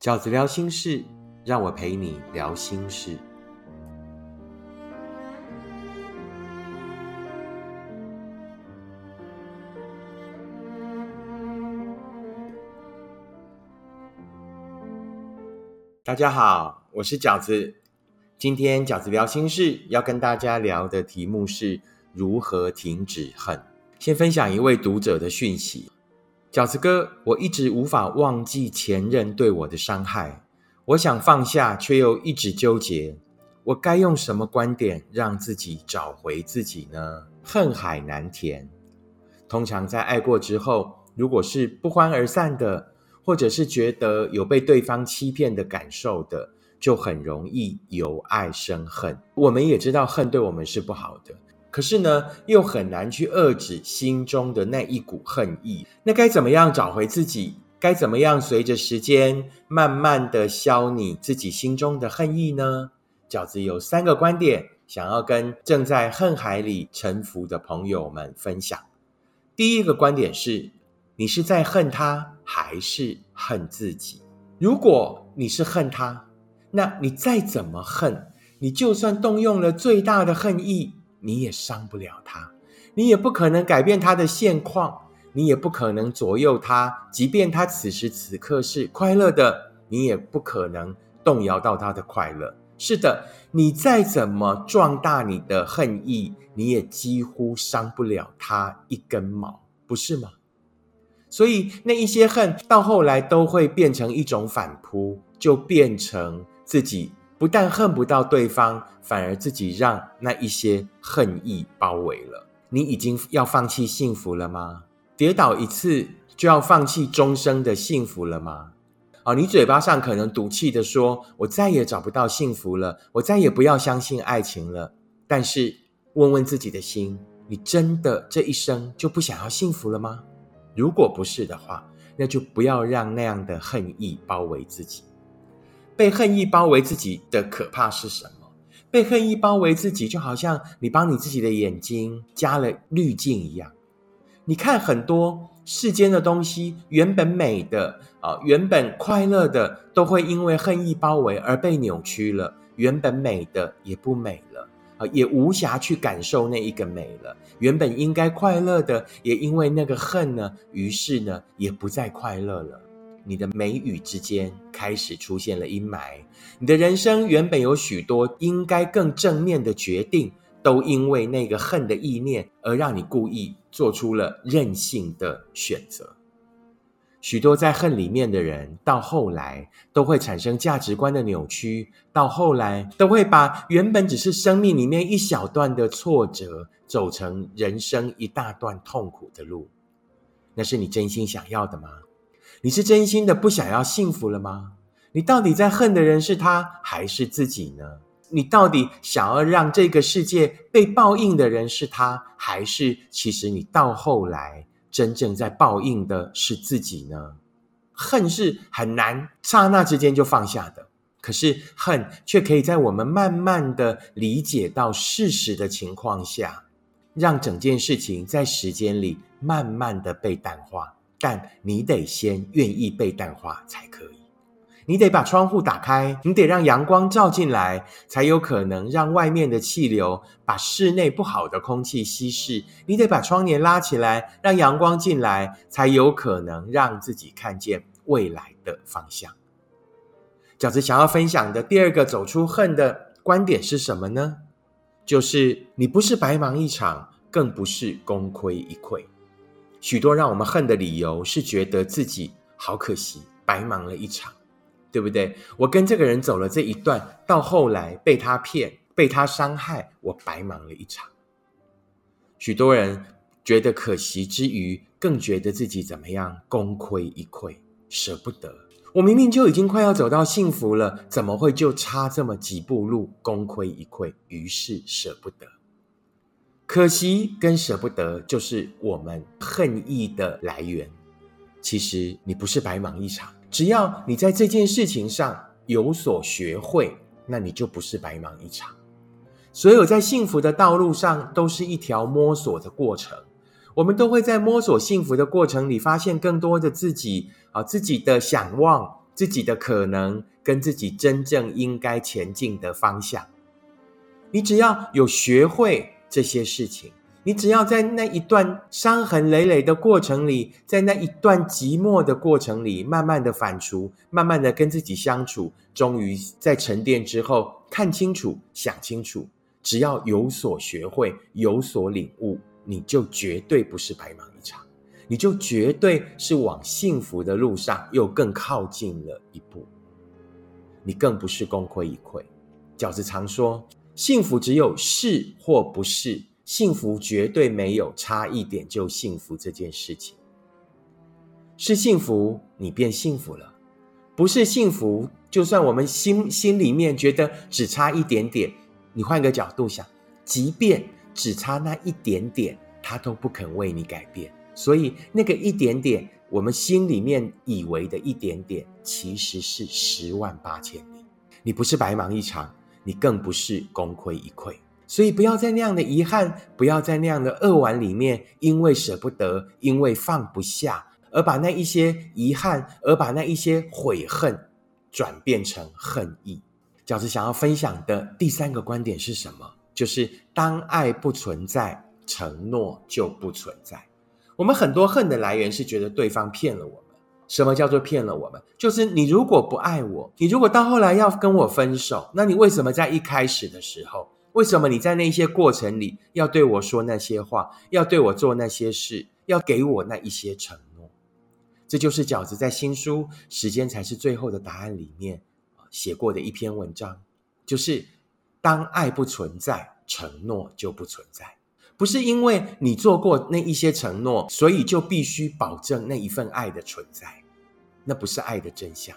饺子聊心事，让我陪你聊心事。大家好，我是饺子。今天饺子聊心事要跟大家聊的题目是如何停止恨。先分享一位读者的讯息：饺子哥，我一直无法忘记前任对我的伤害，我想放下，却又一直纠结。我该用什么观点让自己找回自己呢？恨海难填。通常在爱过之后，如果是不欢而散的，或者是觉得有被对方欺骗的感受的，就很容易由爱生恨。我们也知道恨对我们是不好的，可是呢，又很难去遏制心中的那一股恨意。那该怎么样找回自己？该怎么样随着时间慢慢的消你自己心中的恨意呢？饺子有三个观点，想要跟正在恨海里沉浮的朋友们分享。第一个观点是：你是在恨他，还是恨自己？如果你是恨他，那你再怎么恨，你就算动用了最大的恨意，你也伤不了他，你也不可能改变他的现况，你也不可能左右他。即便他此时此刻是快乐的，你也不可能动摇到他的快乐。是的，你再怎么壮大你的恨意，你也几乎伤不了他一根毛，不是吗？所以那一些恨到后来都会变成一种反扑，就变成。自己不但恨不到对方，反而自己让那一些恨意包围了。你已经要放弃幸福了吗？跌倒一次就要放弃终生的幸福了吗？哦，你嘴巴上可能赌气的说：“我再也找不到幸福了，我再也不要相信爱情了。”但是问问自己的心，你真的这一生就不想要幸福了吗？如果不是的话，那就不要让那样的恨意包围自己。被恨意包围自己的可怕是什么？被恨意包围自己，就好像你帮你自己的眼睛加了滤镜一样。你看很多世间的东西，原本美的啊，原本快乐的，都会因为恨意包围而被扭曲了。原本美的也不美了啊，也无暇去感受那一个美了。原本应该快乐的，也因为那个恨呢，于是呢，也不再快乐了。你的眉宇之间开始出现了阴霾，你的人生原本有许多应该更正面的决定，都因为那个恨的意念而让你故意做出了任性的选择。许多在恨里面的人，到后来都会产生价值观的扭曲，到后来都会把原本只是生命里面一小段的挫折，走成人生一大段痛苦的路。那是你真心想要的吗？你是真心的不想要幸福了吗？你到底在恨的人是他还是自己呢？你到底想要让这个世界被报应的人是他，还是其实你到后来真正在报应的是自己呢？恨是很难刹那之间就放下的，可是恨却可以在我们慢慢的理解到事实的情况下，让整件事情在时间里慢慢的被淡化。但你得先愿意被淡化才可以，你得把窗户打开，你得让阳光照进来，才有可能让外面的气流把室内不好的空气稀释。你得把窗帘拉起来，让阳光进来，才有可能让自己看见未来的方向。饺子想要分享的第二个走出恨的观点是什么呢？就是你不是白忙一场，更不是功亏一篑。许多让我们恨的理由是觉得自己好可惜，白忙了一场，对不对？我跟这个人走了这一段，到后来被他骗，被他伤害，我白忙了一场。许多人觉得可惜之余，更觉得自己怎么样，功亏一篑，舍不得。我明明就已经快要走到幸福了，怎么会就差这么几步路，功亏一篑？于是舍不得。可惜跟舍不得，就是我们恨意的来源。其实你不是白忙一场，只要你在这件事情上有所学会，那你就不是白忙一场。所有在幸福的道路上，都是一条摸索的过程。我们都会在摸索幸福的过程里，发现更多的自己啊，自己的想望。自己的可能跟自己真正应该前进的方向。你只要有学会这些事情，你只要在那一段伤痕累累的过程里，在那一段寂寞的过程里，慢慢的反刍，慢慢的跟自己相处，终于在沉淀之后看清楚、想清楚。只要有所学会、有所领悟，你就绝对不是白忙一场。你就绝对是往幸福的路上又更靠近了一步，你更不是功亏一篑。饺子常说，幸福只有是或不是，幸福绝对没有差一点就幸福这件事情。是幸福，你变幸福了；不是幸福，就算我们心心里面觉得只差一点点，你换个角度想，即便只差那一点点，他都不肯为你改变。所以，那个一点点，我们心里面以为的一点点，其实是十万八千里。你不是白忙一场，你更不是功亏一篑。所以，不要在那样的遗憾，不要在那样的扼腕里面，因为舍不得，因为放不下，而把那一些遗憾，而把那一些悔恨，转变成恨意。饺子想要分享的第三个观点是什么？就是当爱不存在，承诺就不存在。我们很多恨的来源是觉得对方骗了我们。什么叫做骗了我们？就是你如果不爱我，你如果到后来要跟我分手，那你为什么在一开始的时候，为什么你在那些过程里要对我说那些话，要对我做那些事，要给我那一些承诺？这就是饺子在新书《时间才是最后的答案》里面写过的一篇文章，就是当爱不存在，承诺就不存在。不是因为你做过那一些承诺，所以就必须保证那一份爱的存在，那不是爱的真相。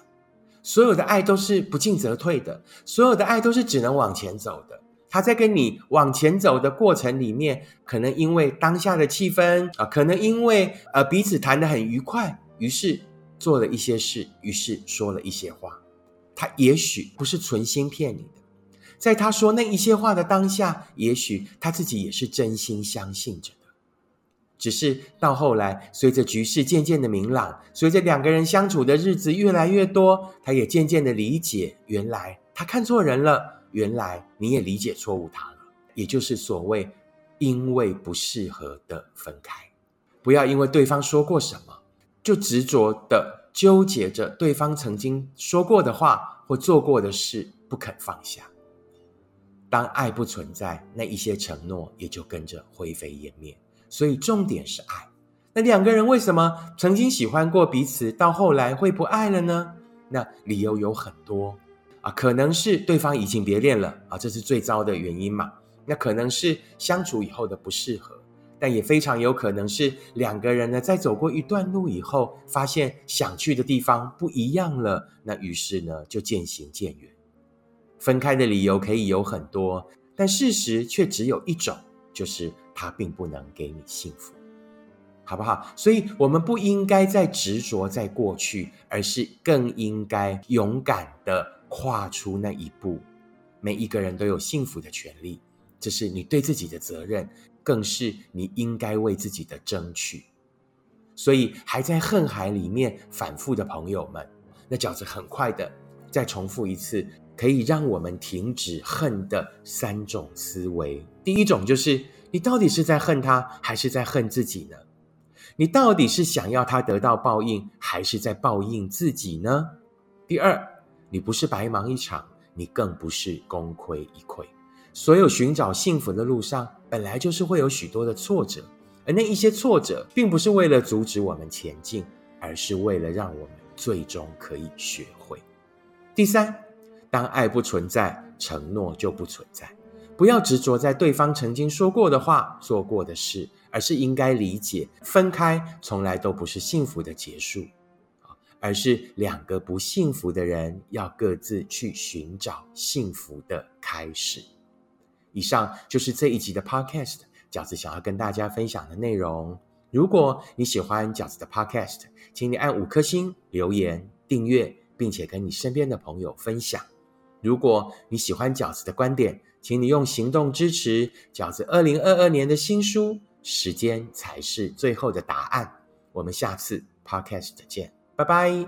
所有的爱都是不进则退的，所有的爱都是只能往前走的。他在跟你往前走的过程里面，可能因为当下的气氛啊，可能因为呃彼此谈得很愉快，于是做了一些事，于是说了一些话。他也许不是存心骗你的。在他说那一些话的当下，也许他自己也是真心相信着的。只是到后来，随着局势渐渐的明朗，随着两个人相处的日子越来越多，他也渐渐的理解，原来他看错人了，原来你也理解错误他了。也就是所谓因为不适合的分开，不要因为对方说过什么，就执着的纠结着对方曾经说过的话或做过的事，不肯放下。当爱不存在，那一些承诺也就跟着灰飞烟灭。所以重点是爱。那两个人为什么曾经喜欢过彼此，到后来会不爱了呢？那理由有很多啊，可能是对方移情别恋了啊，这是最糟的原因嘛。那可能是相处以后的不适合，但也非常有可能是两个人呢，在走过一段路以后，发现想去的地方不一样了，那于是呢，就渐行渐远。分开的理由可以有很多，但事实却只有一种，就是他并不能给你幸福，好不好？所以，我们不应该再执着在过去，而是更应该勇敢的跨出那一步。每一个人都有幸福的权利，这是你对自己的责任，更是你应该为自己的争取。所以，还在恨海里面反复的朋友们，那饺子很快的再重复一次。可以让我们停止恨的三种思维。第一种就是，你到底是在恨他，还是在恨自己呢？你到底是想要他得到报应，还是在报应自己呢？第二，你不是白忙一场，你更不是功亏一篑。所有寻找幸福的路上，本来就是会有许多的挫折，而那一些挫折，并不是为了阻止我们前进，而是为了让我们最终可以学会。第三。当爱不存在，承诺就不存在。不要执着在对方曾经说过的话、做过的事，而是应该理解，分开从来都不是幸福的结束，而是两个不幸福的人要各自去寻找幸福的开始。以上就是这一集的 Podcast，饺子想要跟大家分享的内容。如果你喜欢饺子的 Podcast，请你按五颗星、留言、订阅，并且跟你身边的朋友分享。如果你喜欢饺子的观点，请你用行动支持饺子二零二二年的新书。时间才是最后的答案。我们下次 podcast 见，拜拜。